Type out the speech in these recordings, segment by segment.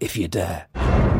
if you dare.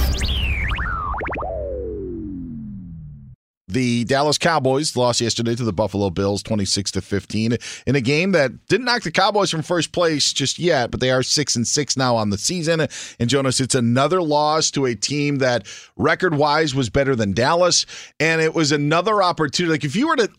The Dallas Cowboys lost yesterday to the Buffalo Bills 26 to 15 in a game that didn't knock the Cowboys from first place just yet, but they are 6 and 6 now on the season. And Jonas, it's another loss to a team that record-wise was better than Dallas, and it was another opportunity like if you were to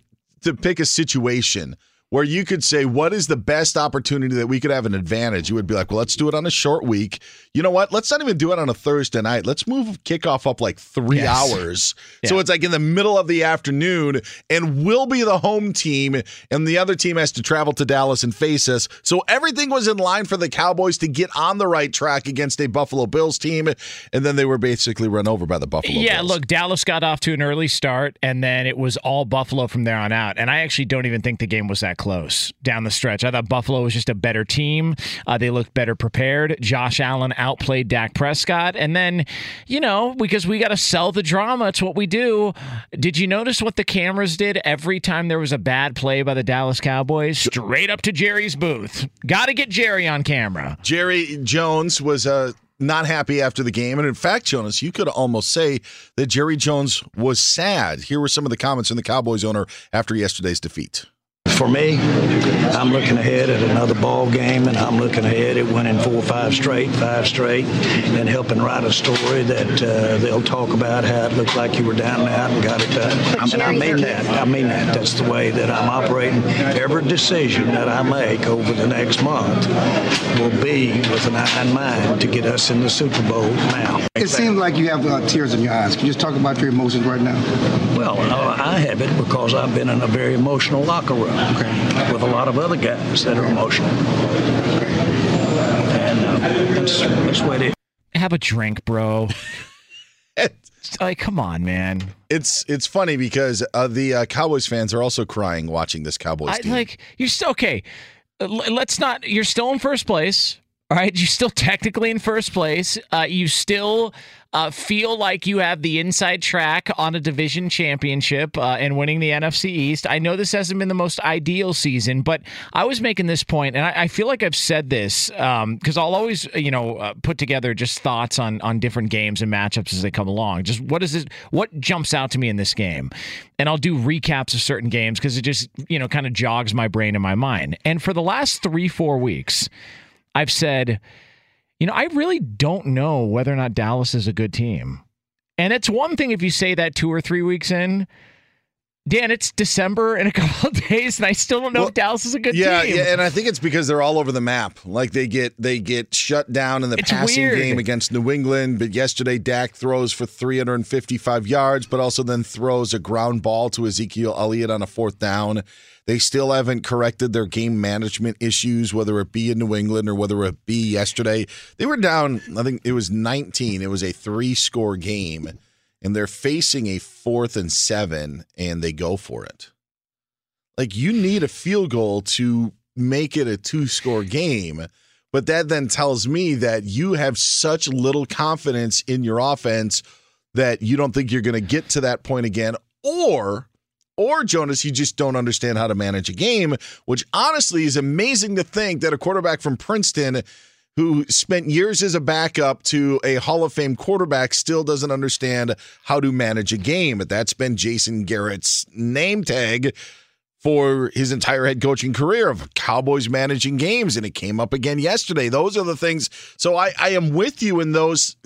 to pick a situation where you could say, what is the best opportunity that we could have an advantage? You would be like, well, let's do it on a short week. You know what? Let's not even do it on a Thursday night. Let's move kickoff up like three Yes. hours. Yeah. So it's like in the middle of the afternoon, and we'll be the home team, and the other team has to travel to Dallas and face us. So everything was in line for the Cowboys to get on the right track against a Buffalo Bills team, and then they were basically run over by the Buffalo yeah, Bills. look, Dallas got off to an early start, and then it was all Buffalo from there on out. And I actually don't even think the game was that close down the stretch. I thought Buffalo was just a better team. Uh, they looked better prepared. Josh Allen outplayed Dak Prescott. And then, you know, because we got to sell the drama, it's what we do. Did you notice what the cameras did every time there was a bad play by the Dallas Cowboys? Straight up to Jerry's booth. Got to get Jerry on camera. Jerry Jones was uh, not happy after the game. And in fact, Jonas, you could almost say that Jerry Jones was sad. Here were some of the comments from the Cowboys owner after yesterday's defeat. For me, I'm looking ahead at another ball game, and I'm looking ahead at winning four or five straight, five straight, and helping write a story that uh, they'll talk about how it looked like you were down and out and got it done. And I mean that. I mean that. That's the way that I'm operating. Every decision that I make over the next month will be with an eye in mind to get us in the Super Bowl now. It seems like you have uh, tears in your eyes. Can you just talk about your emotions right now? Well, uh, I have it because I've been in a very emotional locker room okay. with a lot of other guys that are emotional. And uh, that's, that's what it is. Have a drink, bro. like, come on, man. It's it's funny because uh, the uh, Cowboys fans are also crying watching this Cowboys I, team. like, you're still okay. uh, l- Let's not. You're still in first place. All right, you're still technically in first place. Uh, you still uh, feel like you have the inside track on a division championship uh, and winning the NFC East. I know this hasn't been the most ideal season, but I was making this point, and I, I feel like I've said this because I'll always, you know, uh, put together just thoughts on on different games and matchups as they come along. Just what is it? What jumps out to me in this game? And I'll do recaps of certain games because it just, you know, kind of jogs my brain and my mind. And for the last three, four weeks. I've said, you know, I really don't know whether or not Dallas is a good team. And it's one thing if you say that two or three weeks in. Dan, it's December in a couple of days, and I still don't know Well, if Dallas is a good yeah, team. yeah, and I think it's because they're all over the map. Like they get they get shut down in the It's passing weird. game against New England. But yesterday, Dak throws for 355 yards, but also then throws a ground ball to Ezekiel Elliott on a fourth down. They still haven't corrected their game management issues, whether it be in New England or whether it be yesterday. They were down, I think it was 19. It was a three score game, and they're facing a fourth and seven, and they go for it. Like you need a field goal to make it a two score game. But that then tells me that you have such little confidence in your offense that you don't think you're going to get to that point again. Or, or Jonas, you just don't understand how to manage a game, which honestly is amazing to think that a quarterback from Princeton who spent years as a backup to a Hall of Fame quarterback still doesn't understand how to manage a game. That's been Jason Garrett's name tag for his entire head coaching career of Cowboys managing games, and it came up again yesterday. Those are the things. So I, I am with you in those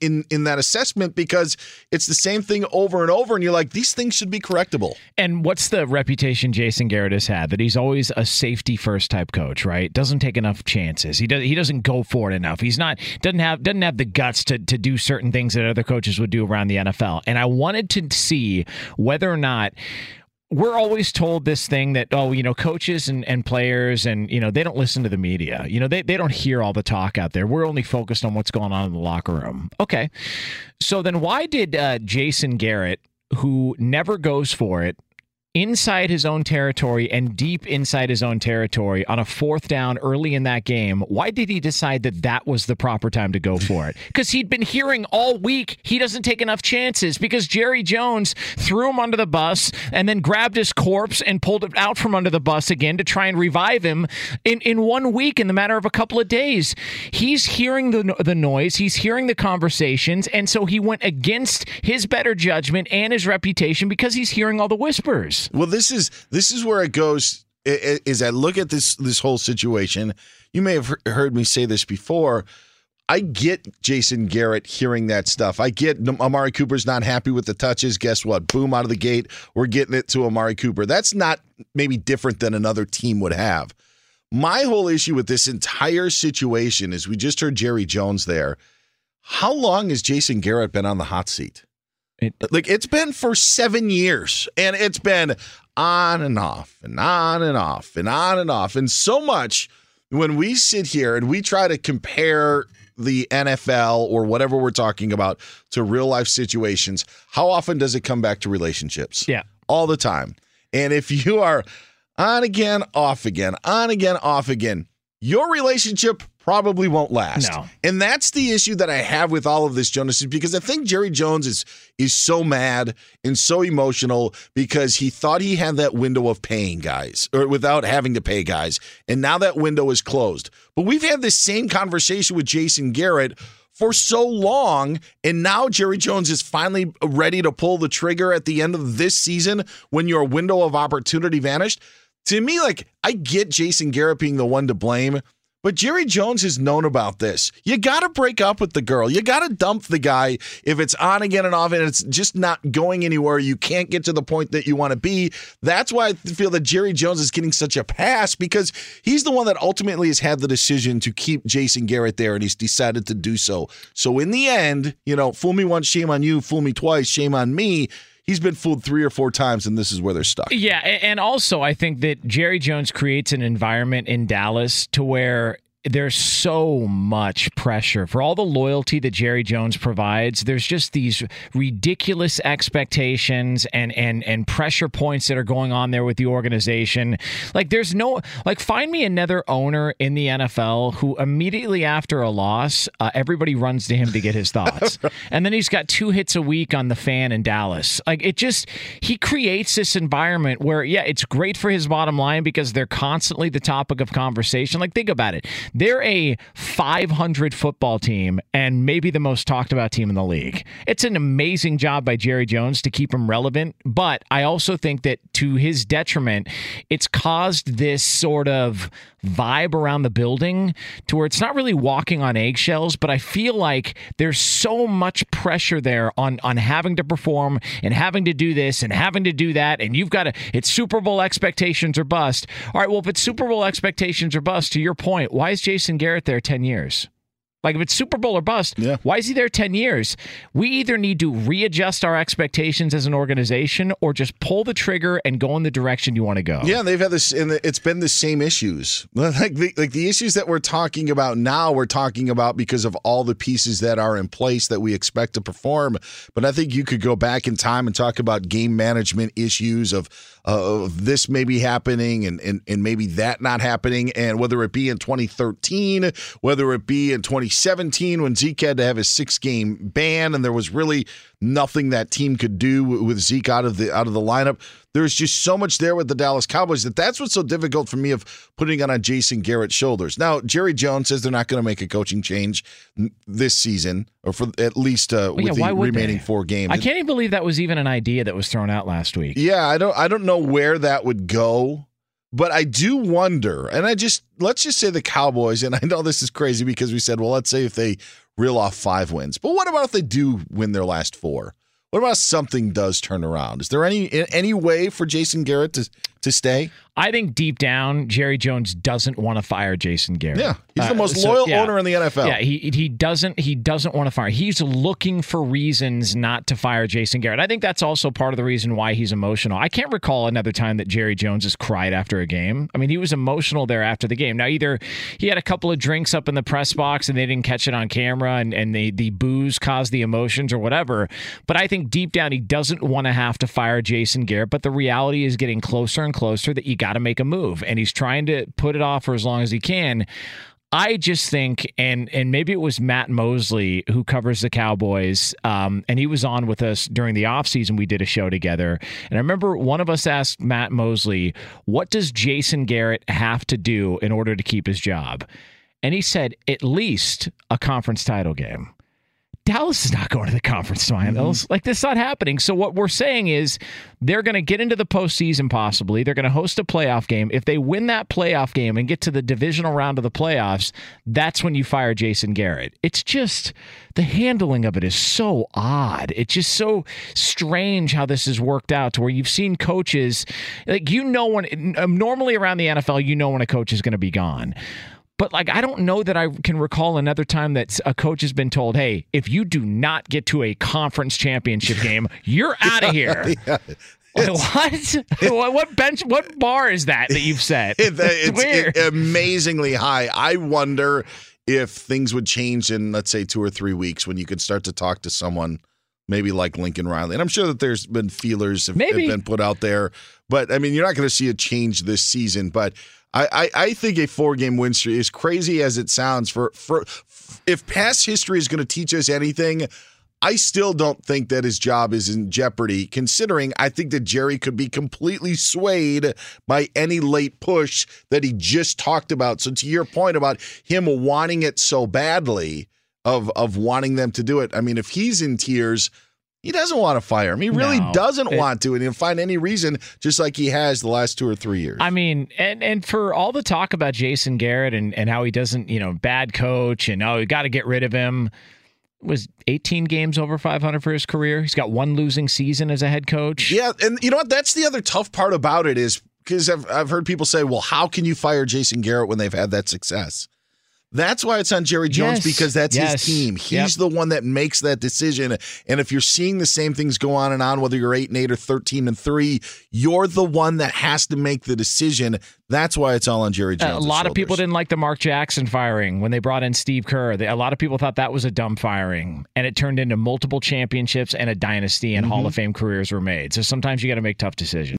in in that assessment because it's the same thing over and over, and you're like, these things should be correctable. And what's the reputation Jason Garrett has had? That he's always a safety first type coach, right? Doesn't take enough chances. He does. He doesn't go for it enough. He's not doesn't have doesn't have the guts to to do certain things that other coaches would do around the NFL. And I wanted to see whether or not we're always told this thing that oh you know coaches and, and players and you know they don't listen to the media. You know they, they don't hear all the talk out there. We're only focused on what's going on in the locker room. Okay. So then why did uh, jason garrett who never goes for it inside his own territory and deep inside his own territory on a fourth down early in that game, why did he decide that that was the proper time to go for it? Because he'd been hearing all week he doesn't take enough chances because Jerry Jones threw him under the bus and then grabbed his corpse and pulled it out from under the bus again to try and revive him in, in one week in the matter of a couple of days. He's hearing the, the noise, he's hearing the conversations, and so he went against his better judgment and his reputation because he's hearing all the whispers. Well, this is this is where it goes. Is I look at this this whole situation. You may have heard me say this before. I get Jason Garrett hearing that stuff. I get Amari Cooper's not happy with the touches. Guess what? Boom out of the gate. We're getting it to Amari Cooper. That's not maybe different than another team would have. My whole issue with this entire situation is we just heard Jerry Jones there. How long has Jason Garrett been on the hot seat? Like it's been for seven years, and it's been on and off, and on and off, and on and off, and so much. When we sit here and we try to compare the NFL or whatever we're talking about to real life situations, how often does it come back to relationships? Yeah, all the time. And if you are on again, off again, on again, off again, your relationship probably won't last. No. And that's the issue that I have with all of this, Jonas, is because I think Jerry Jones is is so mad and so emotional because he thought he had that window of paying guys or without having to pay guys. And now that window is closed. But we've had this same conversation with Jason Garrett for so long. And now Jerry Jones is finally ready to pull the trigger at the end of this season when your window of opportunity vanished. To me, like, I get Jason Garrett being the one to blame, But Jerry Jones has known about this. You got to break up with the girl. You got to dump the guy if it's on again and off and it's just not going anywhere. You can't get to the point that you want to be. That's why I feel that Jerry Jones is getting such a pass because he's the one that ultimately has had the decision to keep Jason Garrett there and he's decided to do so. So in the end, you know, fool me once, shame on you, fool me twice, shame on me he's been fooled three or four times, and this is where they're stuck. Yeah, and also I think that Jerry Jones creates an environment in Dallas to where there's so much pressure for all the loyalty that Jerry Jones provides. There's just these ridiculous expectations and and and pressure points that are going on there with the organization. Like there's no like find me another owner in the NFL who immediately after a loss, uh, everybody runs to him to get his thoughts, and then he's got two hits a week on the fan in Dallas. Like it just he creates this environment where yeah, it's great for his bottom line because they're constantly the topic of conversation. Like think about it they're a 500 football team and maybe the most talked about team in the league. It's an amazing job by Jerry Jones to keep them relevant, but I also think that to his detriment, it's caused this sort of vibe around the building to where it's not really walking on eggshells, but I feel like there's so much pressure there on on having to perform and having to do this and having to do that and you've got to it's Super Bowl expectations or bust. All right, well if it's Super Bowl expectations or bust to your point, why is Jason Garrett there 10 years? Like if it's Super Bowl or bust, yeah. why is he there 10 years? We either need to readjust our expectations as an organization or just pull the trigger and go in the direction you want to go. Yeah, they've had this and it's been the same issues. Like the like the issues that we're talking about now we're talking about because of all the pieces that are in place that we expect to perform. But I think you could go back in time and talk about game management issues of of this maybe happening and, and and maybe that not happening and whether it be in 2013, whether it be in 2017 when Zeke had to have his six game ban and there was really nothing that team could do with Zeke out of the out of the lineup. There's just so much there with the Dallas Cowboys that that's what's so difficult for me of putting it on Jason Garrett's shoulders. Now, Jerry Jones says they're not going to make a coaching change this season or for at least uh, well, with yeah, the remaining they? four games. I can't even believe that was even an idea that was thrown out last week. Yeah, I don't I don't know where that would go. But I do wonder, and I just let's just say the Cowboys, and I know this is crazy because we said, well, let's say if they reel off five wins. But what about if they do win their last four? What about something does turn around? Is there any any way for Jason Garrett to to stay? I think deep down, Jerry Jones doesn't want to fire Jason Garrett. Yeah, he's the uh, most loyal yeah, owner in the NFL. Yeah, he he doesn't he doesn't want to fire. He's looking for reasons not to fire Jason Garrett. I think that's also part of the reason why he's emotional. I can't recall another time that Jerry Jones has cried after a game. I mean, he was emotional there after the game. Now, either he had a couple of drinks up in the press box and they didn't catch it on camera, and and the the booze caused the emotions or whatever. But I think deep down he doesn't want to have to fire Jason Garrett. But the reality is getting closer and closer that you got to make a move, and he's trying to put it off for as long as he can. I just think, and and maybe it was Matt Mosley who covers the Cowboys, um, and he was on with us during the offseason. We did a show together, and I remember one of us asked Matt Mosley, "What does Jason Garrett have to do in order to keep his job?" And he said, "At least a conference title game." Dallas is not going to the conference finals. Mm-hmm. Like this not happening. So what we're saying is they're going to get into the postseason possibly. They're going to host a playoff game. If they win that playoff game and get to the divisional round of the playoffs, that's when you fire Jason Garrett. It's just the handling of it is so odd. It's just so strange how this has worked out to where you've seen coaches like you know when normally around the NFL you know when a coach is going to be gone. But like, I don't know that I can recall another time that a coach has been told, "Hey, if you do not get to a conference championship game, you're out of here." yeah. What? what bench? What bar is that that you've set? It, uh, it's, it's it, amazingly high. I wonder if things would change in, let's say, two or three weeks when you could start to talk to someone, maybe like Lincoln Riley. And I'm sure that there's been feelers have, have been put out there, but I mean, you're not going to see a change this season. But I, I, I think a four game win streak, as crazy as it sounds, for, for if past history is going to teach us anything, I still don't think that his job is in jeopardy, considering I think that Jerry could be completely swayed by any late push that he just talked about. So, to your point about him wanting it so badly, of of wanting them to do it, I mean, if he's in tears, He doesn't want to fire him. He really No. doesn't It- want to, and he'll find any reason, just like he has the last two or three years. I mean, and and for all the talk about Jason Garrett and, and how he doesn't, you know, bad coach and oh, you got to get rid of him. Was 18 games over 500 for his career. He's got one losing season as a head coach. Yeah, and you know what? That's the other tough part about it is because I've I've heard people say, "Well, how can you fire Jason Garrett when they've had that success?" That's why it's on Jerry Jones Yes, because that's yes, his team. He's yep. the one that makes that decision. And if you're seeing the same things go on and on, whether you're eight and eight or thirteen and three, you're the one that has to make the decision. That's why it's all on Jerry Jones. a lot of people didn't like the Mark Jackson firing when they brought in Steve Kerr. They, a lot of people thought that was a dumb firing, and it turned into multiple championships and a dynasty, and mm-hmm. Hall of Fame careers were made. So sometimes you got to make tough decisions.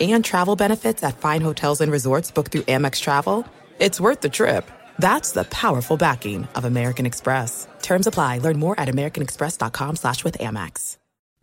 And travel benefits at fine hotels and resorts booked through Amex Travel, it's worth the trip. That's the powerful backing of American Express. Terms apply. Learn more at americanexpress.com slash with Amex.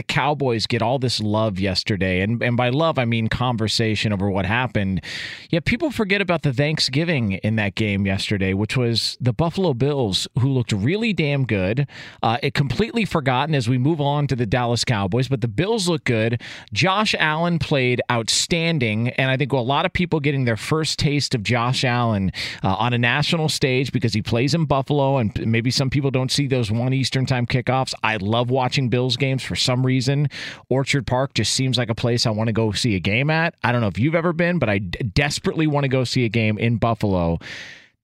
The Cowboys get all this love yesterday, and, and by love I mean conversation over what happened. Yet people forget about the Thanksgiving in that game yesterday, which was the Buffalo Bills, who looked really damn good. Uh, it completely forgotten as we move on to the Dallas Cowboys, but the Bills look good. Josh Allen played outstanding, and I think a lot of people getting their first taste of Josh Allen uh, on a national stage because he plays in Buffalo, and maybe some people don't see those one Eastern time kickoffs. I love watching Bills games for some reason reason, Orchard Park just seems like a place I want to go see a game at. I don't know if you've ever been, but I d- desperately want to go see a game in Buffalo.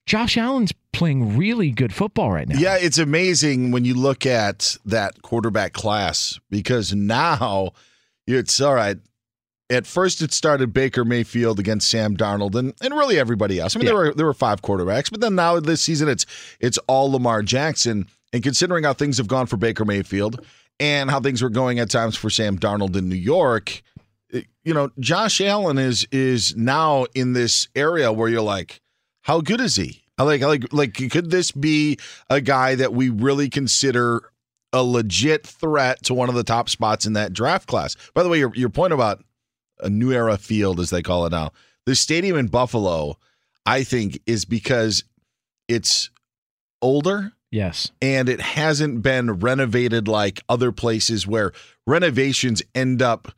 Josh Allen's playing really good football right now. Yeah, it's amazing when you look at that quarterback class because now it's all right. At first, it started Baker Mayfield against Sam Darnold and, and really everybody else. I mean, Yeah. there were there were five quarterbacks, but then now this season it's it's all Lamar Jackson. And considering how things have gone for Baker Mayfield and how things were going at times for Sam Darnold in New York, you know, Josh Allen is is now in this area where you're like, how good is he? I like, I like, like, could this be a guy that we really consider a legit threat to one of the top spots in that draft class? By the way, your your point about a new era field, as they call it now, the stadium in Buffalo, I think, is because it's older Yes. and it hasn't been renovated like other places where renovations end up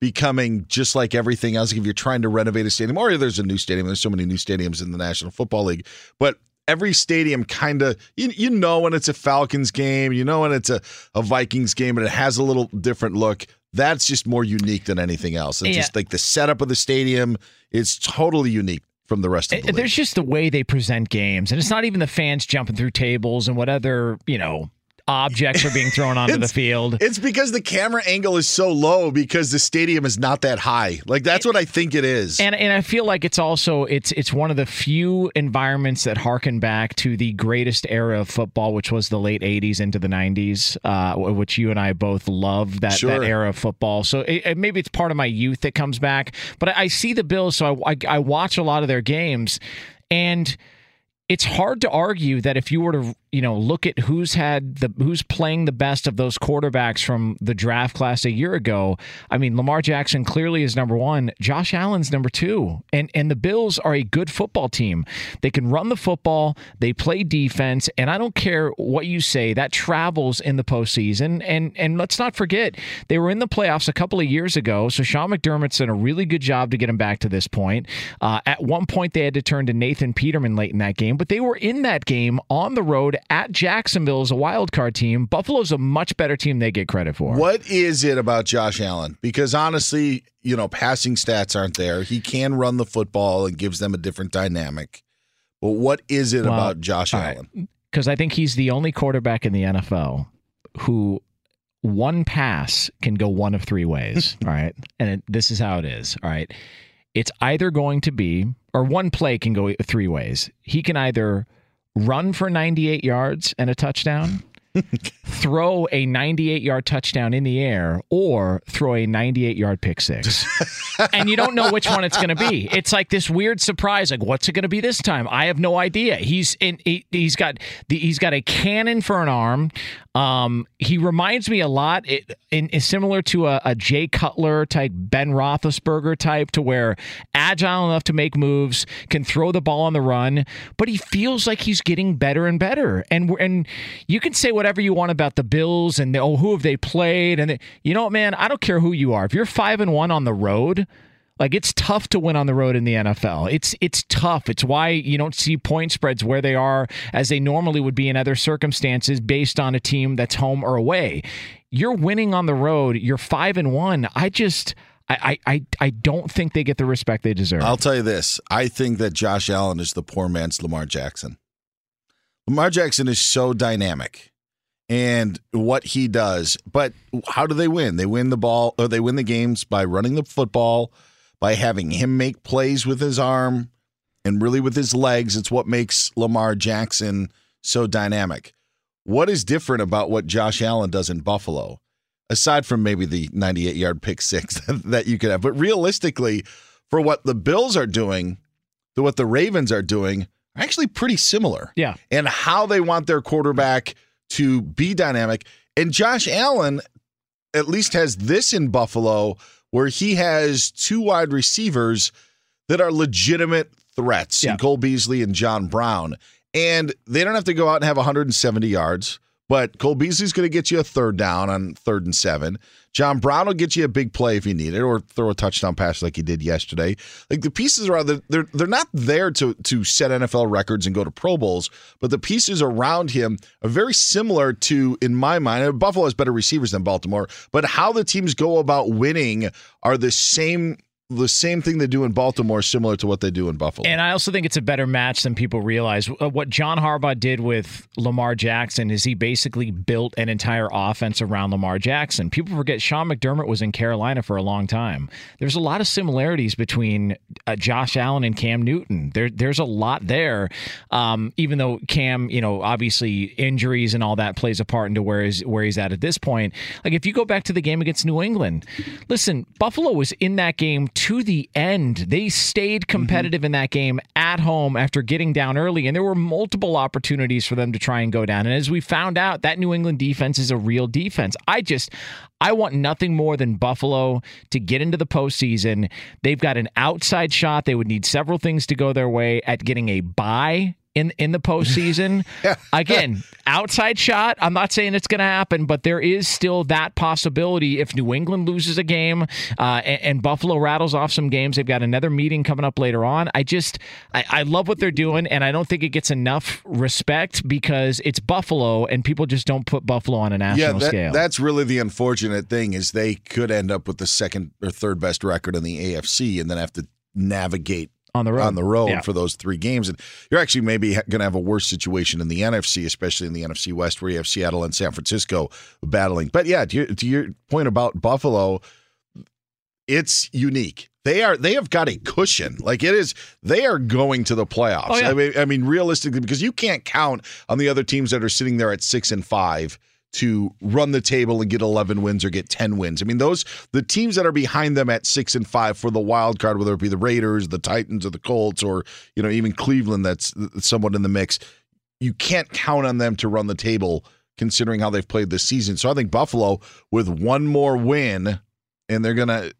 becoming just like everything else. If you're trying to renovate a stadium, or there's a new stadium, there's so many new stadiums in the National Football League, but every stadium kind of you, you know when it's a Falcons game, you know when it's a, a Vikings game, and it has a little different look. That's just more unique than anything else. It's Yeah. just like the setup of the stadium is totally unique from the rest of the league. There's just the way they present games, and it's not even the fans jumping through tables and what other you know objects are being thrown onto the field. It's because the camera angle is so low because the stadium is not that high. Like that's what I think it is. And and I feel like it's also it's it's one of the few environments that harken back to the greatest era of football, which was the late '80s into the '90s, uh, which you and I both love that Sure. that era of football. So it, it- maybe it's part of my youth that comes back. But I, I see the Bills, so I, I I watch a lot of their games, and it's hard to argue that if you were to you know look at who's had the who's playing the best of those quarterbacks from the draft class a year ago. I mean lamar jackson clearly is number one. Josh allen's number two. And and the bills are a good football team. They can run the football. They play defense. And i don't care what you say. That travels in the postseason. And and let's not forget they were in the playoffs a couple of years ago. So sean mcdermott's done a really good job to get them back to this point. Uh, at one point they had to turn to nathan peterman late in that game but they were in that game on the road at Jacksonville as a wild card team. Buffalo's a much better team they get credit for. What is it about Josh Allen? Because honestly, you know, passing stats aren't there. He can run the football and gives them a different dynamic. But what is it Well, about Josh. Allen? Because I think he's the only quarterback in the NFL who one pass can go one of three ways. all right. And it, this is how it is. All right. It's either going to be, or one play can go three ways. He can either run for 98 yards and a touchdown, throw a 98 yard touchdown in the air, or throw a 98 yard pick six. and you don't know which one it's going to be. It's like this weird surprise. Like, what's it going to be this time? I have no idea. He's in. He, he's got the. He's got a cannon for an arm. Um, he reminds me a lot. It, in, is similar to a, a Jay Cutler type, Ben Roethlisberger type, to where agile enough to make moves, can throw the ball on the run, but he feels like he's getting better and better. And and you can say whatever you want about the Bills and oh, who have they played? And you know what, man, I don't care who you are. If you're five and one on the road. Like it's tough to win on the road in the NFL. It's it's tough. It's why you don't see point spreads where they are as they normally would be in other circumstances based on a team that's home or away. You're winning on the road. You're five and one. I just I I I, I don't think they get the respect they deserve. I'll tell you this. I think that Josh Allen is the poor man's Lamar Jackson. Lamar Jackson is so dynamic and what he does. But how do they win? They win the ball or they win the games by running the football, by having him make plays with his arm and really with his legs. It's what makes Lamar Jackson so dynamic. What is different about what Josh Allen does in Buffalo? Aside from maybe the 98 yard pick six that you could have, but realistically, for what the Bills are doing, to what the Ravens are doing, are actually pretty similar. Yeah. And how they want their quarterback to be dynamic. And Josh Allen at least has this in Buffalo where he has two wide receivers that are legitimate threats Yeah. Cole Beasley and John Brown. And they don't have to go out and have 170 yards, But Cole Beasley's going to get you a third down on third and seven. John Brown will get you a big play if you need it, or throw a touchdown pass like he did yesterday. Like the pieces around, they're they're, not there to to set NFL records and go to Pro Bowls, but the pieces around him are very similar to, in my mind, Buffalo has better receivers than Baltimore, but how the teams go about winning are the same the same thing they do in Baltimore, similar to what they do in Buffalo. And I also think it's a better match than people realize. Uh, what John Harbaugh did with Lamar Jackson is he basically built an entire offense around Lamar Jackson. People forget Sean McDermott was in Carolina for a long time. There's a lot of similarities between uh, Josh Allen and Cam Newton. There, there's a lot there. Um, even though Cam, you know, obviously injuries and all that plays a part into where he's where he's at at this point. Like if you go back to the game against New England, listen, Buffalo was in that game to the end. They stayed competitive mm-hmm. in that game at home after getting down early, and there were multiple opportunities for them to try and go down. And as we found out, that New England defense is a real defense. I just, I want nothing more than Buffalo to get into the postseason. They've got an outside shot. They would need several things to go their way at getting a bye in in the postseason. Again, outside shot. I'm not saying it's going to happen, but there is still that possibility if New England loses a game uh, and, and, Buffalo rattles off some games. They've got another meeting coming up later on. I just I, I love what they're doing, and I don't think it gets enough respect because it's Buffalo, and people just don't put Buffalo on a national yeah, that, scale. That's really the unfortunate thing is they could end up with the second or third best record in the AFC, and then have to navigate on the road on the road yeah. for those three games. And you're actually maybe going to have a worse situation in the NFC, especially in the NFC West, where you have Seattle and San Francisco battling. But yeah, to your, to your point about Buffalo, it's unique. They are they have got a cushion. Like it is, they are going to the playoffs. Oh, yeah. I mean, I mean, realistically, because you can't count on the other teams that are sitting there at six and five to run the table and get 11 wins or get 10 wins. I mean, those the teams that are behind them at 6 and 5 for the wild card whether it be the Raiders, the Titans or the Colts or, you know, even Cleveland that's somewhat in the mix. You can't count on them to run the table considering how they've played this season. So I think Buffalo with one more win and they're going to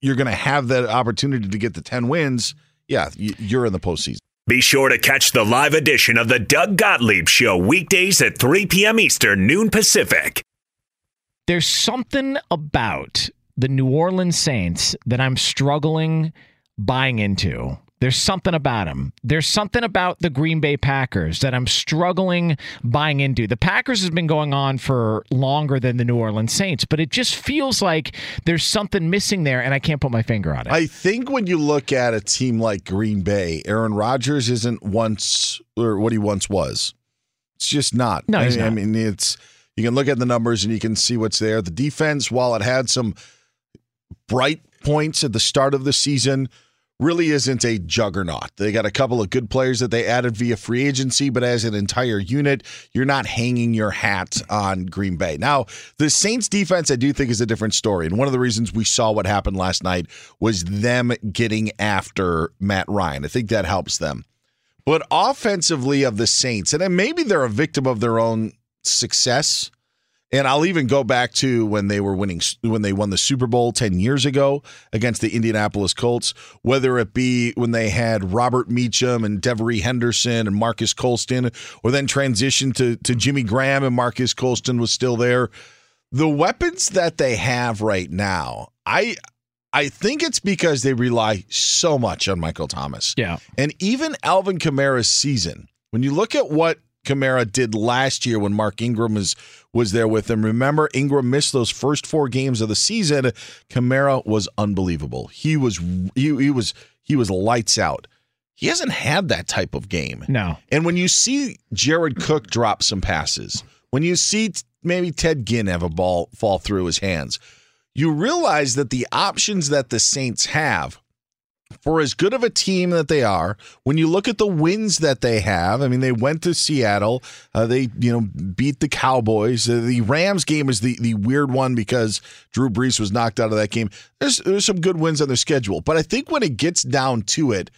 you're going to have that opportunity to get the 10 wins. Yeah, you're in the postseason. Be sure to catch the live edition of the Doug Gottlieb Show weekdays at 3 p.m. Eastern, noon Pacific. There's something about the New Orleans Saints that I'm struggling buying into. There's something about them. There's something about the Green Bay Packers that I'm struggling buying into. The Packers has been going on for longer than the New Orleans Saints, but it just feels like there's something missing there, and I can't put my finger on it. I think when you look at a team like Green Bay, Aaron Rodgers isn't once or what he once was. It's just not. No, he's I, not. I mean, it's you can look at the numbers and you can see what's there. The defense, while it had some bright points at the start of the season really isn't a juggernaut. They got a couple of good players that they added via free agency, but as an entire unit, you're not hanging your hat on Green Bay. Now, the Saints defense, I do think, is a different story. And one of the reasons we saw what happened last night was them getting after Matt Ryan. I think that helps them. But offensively, of the Saints, and maybe they're a victim of their own success and I'll even go back to when they were winning, when they won the Super Bowl 10 years ago against the Indianapolis Colts, whether it be when they had Robert Meacham and Devery Henderson and Marques Colston, or then transitioned to, to Jimmy Graham and Marques Colston was still there. The weapons that they have right now, I. I think it's because they rely so much on Michael Thomas. Yeah. And even Alvin Kamara's season, when you look at what Kamara did last year when Mark Ingram was was there with him. Remember, Ingram missed those first four games of the season. Kamara was unbelievable. He was he, he was he was lights out. He hasn't had that type of game. No. And when you see Jared Cook drop some passes, when you see maybe Ted Ginn have a ball fall through his hands, you realize that the options that the Saints have for as good of a team that they are, when you look at the wins that they have, I mean, they went to Seattle, uh, they you know beat the Cowboys. Uh, the Rams game is the the weird one because Drew Brees was knocked out of that game. There's there's some good wins on their schedule, but I think when it gets down to it,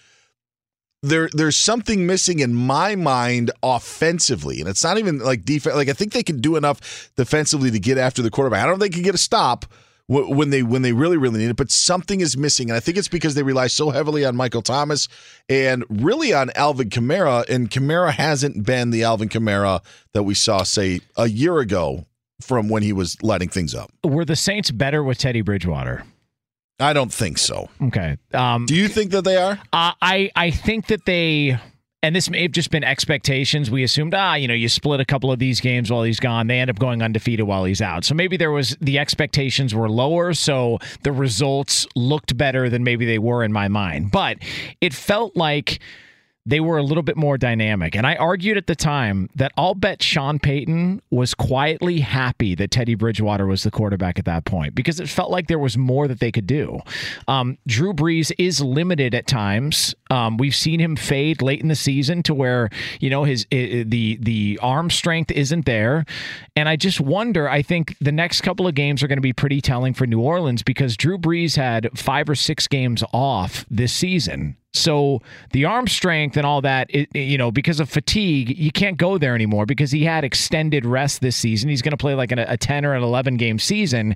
there there's something missing in my mind offensively, and it's not even like defense. Like I think they can do enough defensively to get after the quarterback. I don't think they can get a stop when they when they really really need it. But something is missing, and I think it's because they rely so heavily on Michael Thomas and really on Alvin Kamara, and Kamara hasn't been the Alvin Kamara that we saw say a year ago from when he was lighting things up. Were the Saints better with Teddy Bridgewater? I don't think so. Okay. Um, Do you think that they are? Uh, I I think that they. And this may have just been expectations. We assumed, ah, you know, you split a couple of these games while he's gone. They end up going undefeated while he's out. So maybe there was the expectations were lower. So the results looked better than maybe they were in my mind. But it felt like they were a little bit more dynamic. And I argued at the time that I'll bet Sean Payton was quietly happy that Teddy Bridgewater was the quarterback at that point because it felt like there was more that they could do. Um, Drew Brees is limited at times. Um, we've seen him fade late in the season to where you know his the the arm strength isn't there, and I just wonder. I think the next couple of games are going to be pretty telling for New Orleans because Drew Brees had five or six games off this season. So the arm strength and all that, it, you know, because of fatigue, you can't go there anymore because he had extended rest this season. He's going to play like a, a 10 or an 11 game season.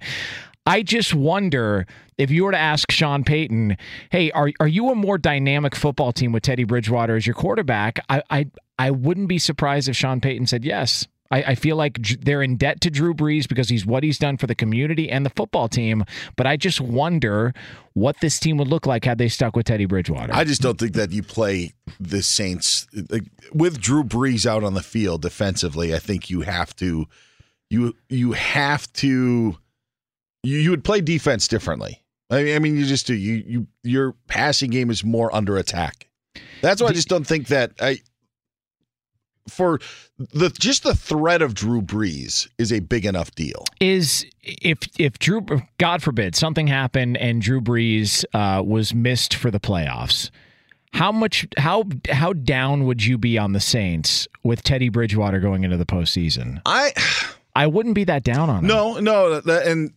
I just wonder if you were to ask Sean Payton, "Hey, are are you a more dynamic football team with Teddy Bridgewater as your quarterback?" I I, I wouldn't be surprised if Sean Payton said yes. I, I feel like they're in debt to Drew Brees because he's what he's done for the community and the football team. But I just wonder what this team would look like had they stuck with Teddy Bridgewater. I just don't think that you play the Saints like, with Drew Brees out on the field defensively. I think you have to you you have to you, you would play defense differently. I mean, you just do. You you your passing game is more under attack. That's why I just don't think that I for the just the threat of Drew Brees is a big enough deal. Is if if Drew God forbid something happened and Drew Brees uh, was missed for the playoffs, how much how how down would you be on the Saints with Teddy Bridgewater going into the postseason? I I wouldn't be that down on no no and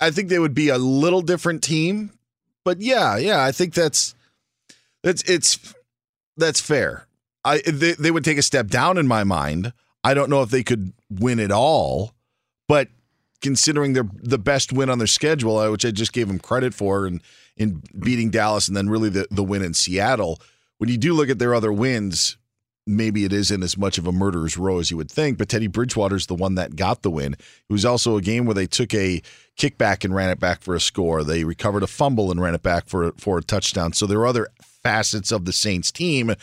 I think they would be a little different team, but yeah yeah I think that's that's it's that's fair. I they, they would take a step down in my mind. I don't know if they could win it all, but considering their the best win on their schedule, uh, which I just gave them credit for, and in beating Dallas, and then really the the win in Seattle. When you do look at their other wins, maybe it isn't as much of a murderer's row as you would think. But Teddy Bridgewater's the one that got the win. It was also a game where they took a kickback and ran it back for a score. They recovered a fumble and ran it back for for a touchdown. So there are other facets of the Saints team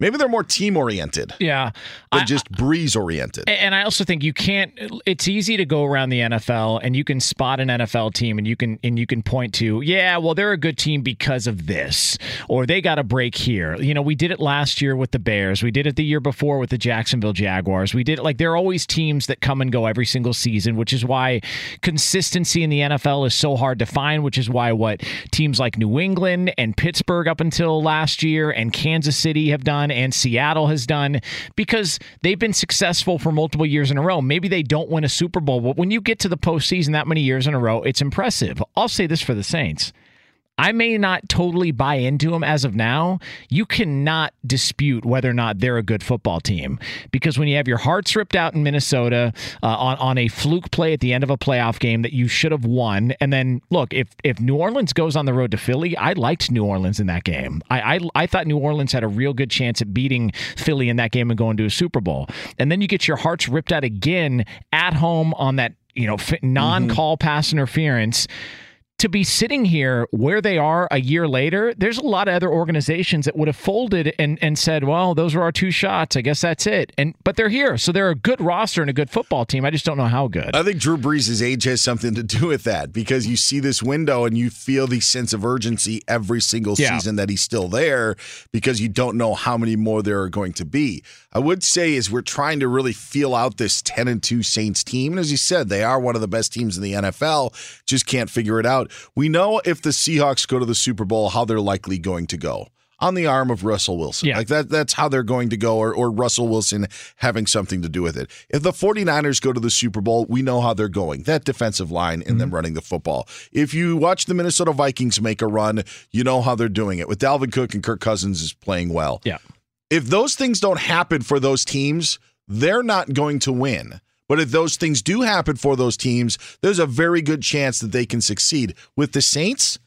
Maybe they're more team oriented. Yeah. Than just Brees oriented. And I also think you can't it's easy to go around the NFL and you can spot an NFL team and you can and you can point to, yeah, well they're a good team because of this or they got a break here. You know, we did it last year with the Bears. We did it the year before with the Jacksonville Jaguars. We did it like there are always teams that come and go every single season, which is why consistency in the NFL is so hard to find, which is why what teams like New England and Pittsburgh up until last year and Kansas City have done and Seattle has done because they've been successful for multiple years in a row. Maybe they don't win a Super Bowl, but when you get to the postseason that many years in a row, it's impressive. I'll say this for the Saints. I may not totally buy into them as of now. You cannot dispute whether or not they're a good football team because when you have your hearts ripped out in Minnesota uh, on on a fluke play at the end of a playoff game that you should have won, and then look if if New Orleans goes on the road to Philly, I liked New Orleans in that game. I I, I thought New Orleans had a real good chance at beating Philly in that game and going to a Super Bowl, and then you get your hearts ripped out again at home on that you know non-call mm-hmm. pass interference to be sitting here where they are a year later, there's a lot of other organizations that would have folded and, and said, well, those were our two shots. I guess that's it. And but they're here. So they're a good roster and a good football team. I just don't know how good. I think Drew Brees' age has something to do with that because you see this window and you feel the sense of urgency every single yeah. season that he's still there because you don't know how many more there are going to be. I would say is we're trying to really feel out this 10 and 2 Saints team. And as you said, they are one of the best teams in the NFL. Just can't figure it out. We know if the Seahawks go to the Super Bowl, how they're likely going to go on the arm of Russell Wilson. Yeah. Like that that's how they're going to go or, or Russell Wilson having something to do with it. If the 49ers go to the Super Bowl, we know how they're going. That defensive line and mm-hmm. them running the football. If you watch the Minnesota Vikings make a run, you know how they're doing it. With Dalvin Cook and Kirk Cousins is playing well. Yeah. If those things don't happen for those teams, they're not going to win. But if those things do happen for those teams, there's a very good chance that they can succeed. With the Saints,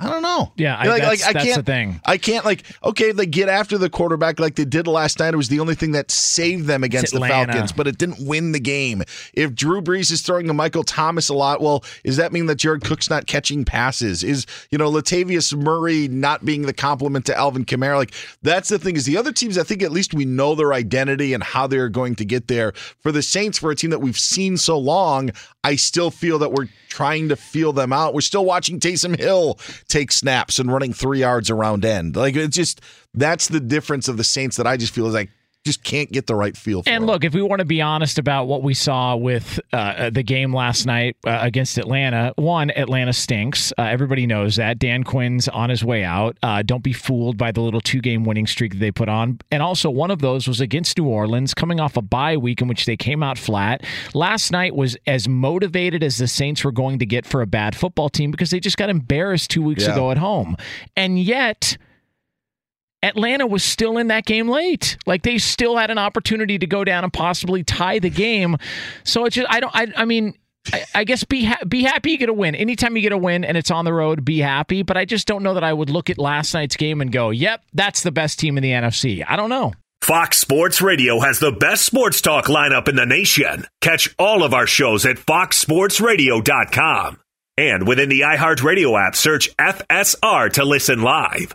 I don't know. Yeah, I, like, that's, like, I that's can't. the thing. I can't like. Okay, they get after the quarterback like they did last night. It was the only thing that saved them against the Falcons, but it didn't win the game. If Drew Brees is throwing to Michael Thomas a lot, well, does that mean that Jared Cook's not catching passes? Is you know Latavius Murray not being the complement to Alvin Kamara? Like that's the thing. Is the other teams? I think at least we know their identity and how they're going to get there. For the Saints, for a team that we've seen so long, I still feel that we're trying to feel them out. We're still watching Taysom Hill take snaps and running three yards around end. Like it's just that's the difference of the Saints that I just feel is like just can't get the right feel for. And look, if we want to be honest about what we saw with uh, the game last night uh, against Atlanta, one, Atlanta stinks. Uh, everybody knows that. Dan Quinn's on his way out. Uh, don't be fooled by the little two game winning streak that they put on. And also, one of those was against New Orleans, coming off a bye week in which they came out flat. Last night was as motivated as the Saints were going to get for a bad football team because they just got embarrassed two weeks Yeah. ago at home. And yet, Atlanta was still in that game late. Like they still had an opportunity to go down and possibly tie the game. So it's just I don't I, I mean I, I guess be ha- be happy you get a win. Anytime you get a win and it's on the road, be happy. But I just don't know that I would look at last night's game and go, "Yep, that's the best team in the NFC." I don't know. Fox Sports Radio has the best sports talk lineup in the nation. Catch all of our shows at foxsportsradio.com. And within the iHeartRadio app, search FSR to listen live.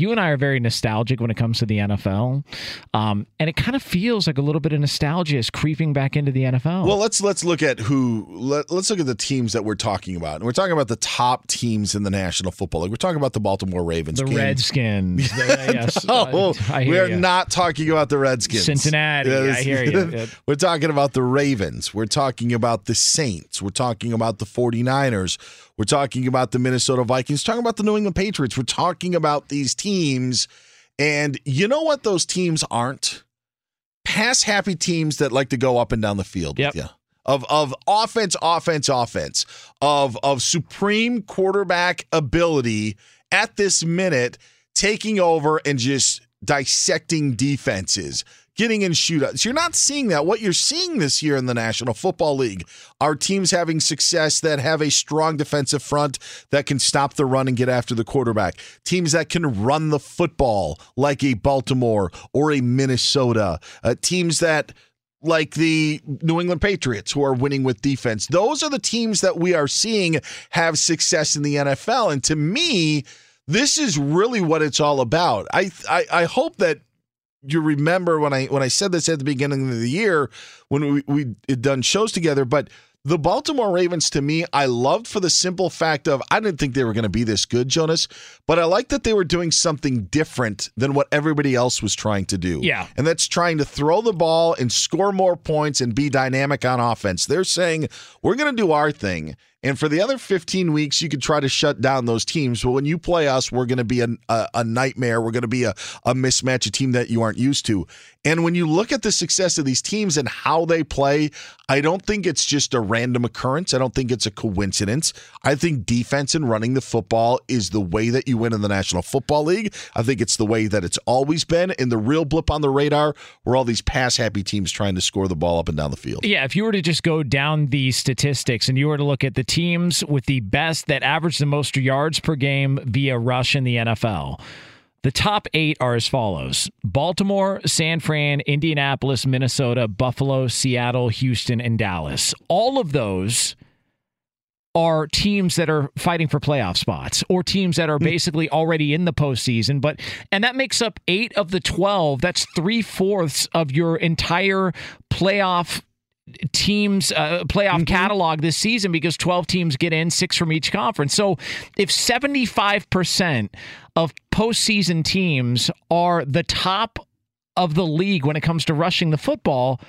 You and I are very nostalgic when it comes to the NFL, um, and it kind of feels like a little bit of nostalgia is creeping back into the NFL. Well, let's let's look at who let, us look at the teams that we're talking about, and we're talking about the top teams in the National Football League. We're talking about the Baltimore Ravens, the Redskins. the, yes, no, we are you. not talking about the Redskins. Cincinnati. Yes. I hear you. we're talking about the Ravens. We're talking about the Saints. We're talking about the 49ers. We're talking about the Minnesota Vikings, talking about the New England Patriots. We're talking about these teams. And you know what those teams aren't? Pass happy teams that like to go up and down the field yep. with you. Of of offense, offense, offense, of of supreme quarterback ability at this minute, taking over and just dissecting defenses getting in shootouts. You're not seeing that. What you're seeing this year in the National Football League are teams having success that have a strong defensive front that can stop the run and get after the quarterback. Teams that can run the football like a Baltimore or a Minnesota. Uh, teams that like the New England Patriots who are winning with defense. Those are the teams that we are seeing have success in the NFL. And to me, this is really what it's all about. I I, I hope that you remember when I when I said this at the beginning of the year when we we had done shows together, but the Baltimore Ravens to me, I loved for the simple fact of I didn't think they were going to be this good, Jonas, but I like that they were doing something different than what everybody else was trying to do. Yeah. And that's trying to throw the ball and score more points and be dynamic on offense. They're saying, we're going to do our thing. And for the other 15 weeks, you could try to shut down those teams. But when you play us, we're going to be a, a, a, nightmare. We're going to be a, a mismatch, a team that you aren't used to. And when you look at the success of these teams and how they play, I don't think it's just a random occurrence. I don't think it's a coincidence. I think defense and running the football is the way that you win in the National Football League. I think it's the way that it's always been. And the real blip on the radar were all these pass happy teams trying to score the ball up and down the field. Yeah, if you were to just go down the statistics and you were to look at the teams with the best that average the most yards per game via rush in the NFL. The top eight are as follows Baltimore, San Fran, Indianapolis, Minnesota, Buffalo, Seattle, Houston, and Dallas. All of those are teams that are fighting for playoff spots or teams that are hmm. basically already in the postseason. But and that makes up eight of the twelve. That's three fourths of your entire playoff teams uh, playoff mm-hmm. catalog this season because 12 teams get in, six from each conference. So if 75% of postseason teams are the top of the league when it comes to rushing the football,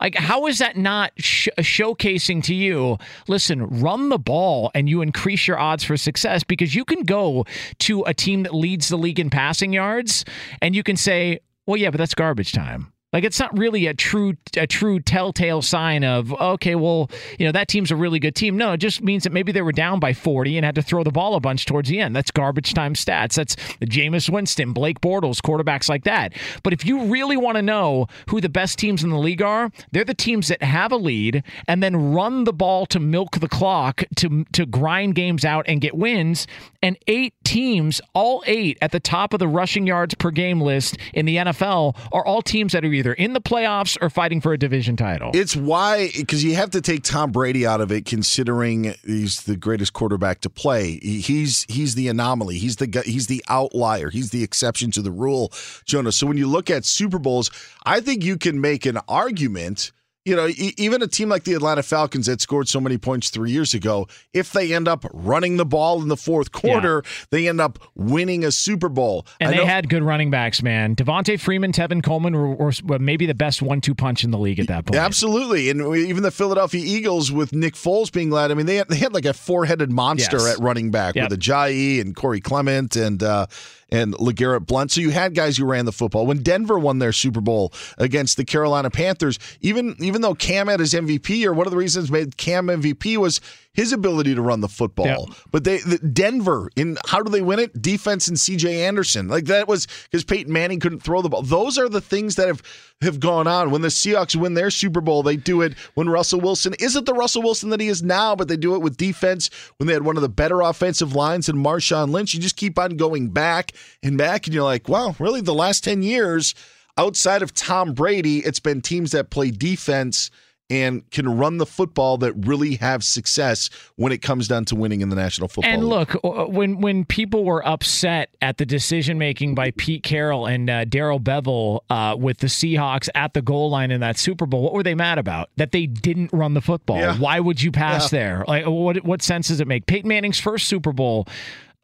like, how is that not sh- showcasing to you? Listen, run the ball and you increase your odds for success because you can go to a team that leads the league in passing yards and you can say, well, yeah, but that's garbage time. Like it's not really a true a true telltale sign of okay, well, you know that team's a really good team. No, it just means that maybe they were down by 40 and had to throw the ball a bunch towards the end. That's garbage time stats. That's Jameis Winston, Blake Bortles, quarterbacks like that. But if you really want to know who the best teams in the league are, they're the teams that have a lead and then run the ball to milk the clock to to grind games out and get wins. And eight teams, all eight at the top of the rushing yards per game list in the NFL, are all teams that are either either in the playoffs or fighting for a division title. It's why because you have to take Tom Brady out of it, considering he's the greatest quarterback to play. He's he's the anomaly. He's the he's the outlier. He's the exception to the rule, Jonah. So when you look at Super Bowls, I think you can make an argument you know, even a team like the Atlanta Falcons that scored so many points three years ago, if they end up running the ball in the fourth quarter, yeah. they end up winning a Super Bowl. And I they know- had good running backs, man. Devonta Freeman, Tevin Coleman were, were, maybe the best one-two punch in the league at that point. Absolutely, and even the Philadelphia Eagles with Nick Foles being led. I mean, they had, they had like a four-headed monster yes. at running back yep. with Ajayi and Corey Clement and. Uh, and LeGarrette Blunt. So you had guys who ran the football. When Denver won their Super Bowl against the Carolina Panthers, even even though Cam had his MVP, or one of the reasons made Cam MVP was his ability to run the football. Yep. But they the, Denver in how do they win it? Defense and CJ Anderson. Like that was because Peyton Manning couldn't throw the ball. Those are the things that have have gone on. When the Seahawks win their Super Bowl, they do it when Russell Wilson isn't the Russell Wilson that he is now, but they do it with defense when they had one of the better offensive lines in Marshawn Lynch. You just keep on going back and back, and you're like, wow, really the last 10 years, outside of Tom Brady, it's been teams that play defense – and can run the football that really have success when it comes down to winning in the National Football and League. look, uh, when when people were upset at the decision making by Pete Carroll and uh, Darrell Bevell uh, with the Seahawks at the goal line in that Super Bowl, what were they mad about? That they didn't run the football. Yeah. Why would you pass yeah. there? Like, what what sense does it make? Peyton Manning's first Super Bowl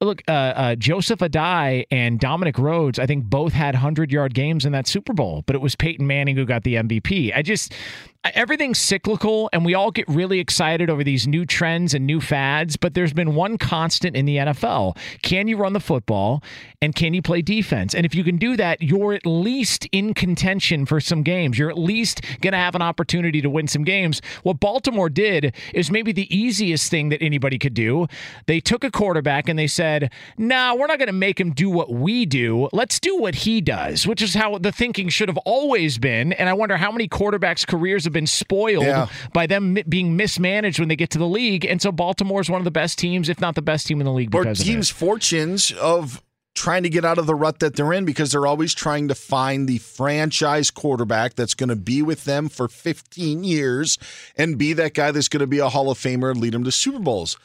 look, uh, uh, Joseph Addai and Dominic Rhodes, I think both had 100 yard games in that Super Bowl, but it was Peyton Manning who got the MVP. I just, everything's cyclical and we all get really excited over these new trends and new fads, but there's been one constant in the NFL. Can you run the football and can you play defense? And if you can do that, you're at least in contention for some games. You're at least going to have an opportunity to win some games. What Baltimore did is maybe the easiest thing that anybody could do. They took a quarterback and they said, "Nah, we're not going to make him do what we do. Let's do what he does," which is how the thinking should have always been. And I wonder how many quarterbacks' careers have been spoiled yeah. by them being mismanaged when they get to the league. And so Baltimore is one of the best teams, if not the best team in the league. Or teams' fortunes of trying to get out of the rut that they're in because they're always trying to find the franchise quarterback that's going to be with them for 15 years and be that guy that's going to be a Hall of Famer and lead them to Super Bowls.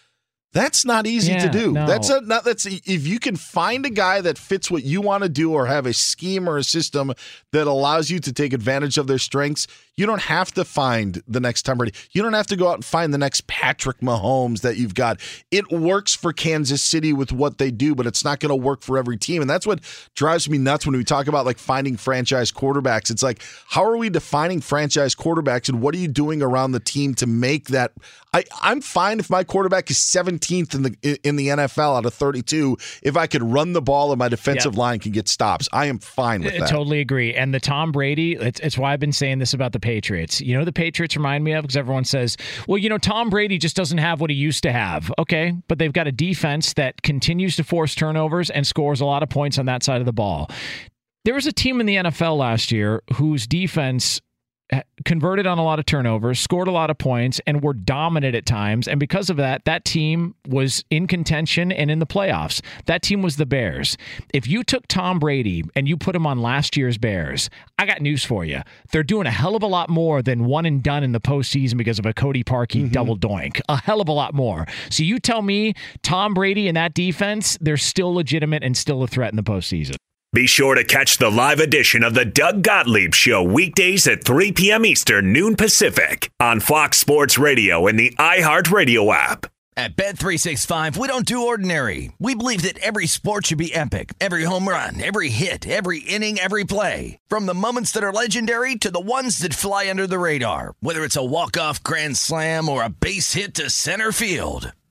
That's not easy yeah, to do. No. That's a not that's if you can find a guy that fits what you want to do or have a scheme or a system that allows you to take advantage of their strengths, you don't have to find the next Tom Brady. You don't have to go out and find the next Patrick Mahomes that you've got. It works for Kansas City with what they do, but it's not going to work for every team. And that's what drives me nuts when we talk about like finding franchise quarterbacks. It's like, how are we defining franchise quarterbacks and what are you doing around the team to make that? I, I'm fine if my quarterback is 17th in the in the NFL out of 32 if I could run the ball and my defensive yep. line can get stops. I am fine with that. I totally agree. And the Tom Brady, it's, it's why I've been saying this about the Patriots. You know, the Patriots remind me of because everyone says, well, you know, Tom Brady just doesn't have what he used to have. Okay, but they've got a defense that continues to force turnovers and scores a lot of points on that side of the ball. There was a team in the NFL last year whose defense converted on a lot of turnovers, scored a lot of points, and were dominant at times. And because of that, that team was in contention and in the playoffs. That team was the Bears. If you took Tom Brady and you put him on last year's Bears, I got news for you. They're doing a hell of a lot more than one and done in the postseason because of a Cody Parkey mm-hmm. double doink. A hell of a lot more. So you tell me Tom Brady and that defense, they're still legitimate and still a threat in the postseason. Be sure to catch the live edition of the Doug Gottlieb Show weekdays at 3 p.m. Eastern, noon Pacific on Fox Sports Radio and the iHeartRadio app. At Bet365, we don't do ordinary. We believe that every sport should be epic. Every home run, every hit, every inning, every play. From the moments that are legendary to the ones that fly under the radar. Whether it's a walk-off grand slam or a base hit to center field.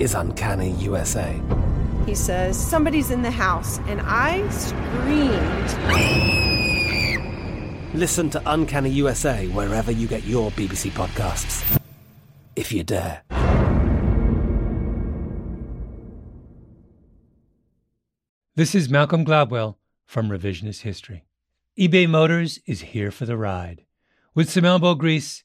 is Uncanny USA. He says, Somebody's in the house, and I screamed. Listen to Uncanny USA wherever you get your BBC podcasts, if you dare. This is Malcolm Gladwell from Revisionist History. eBay Motors is here for the ride. With some elbow grease,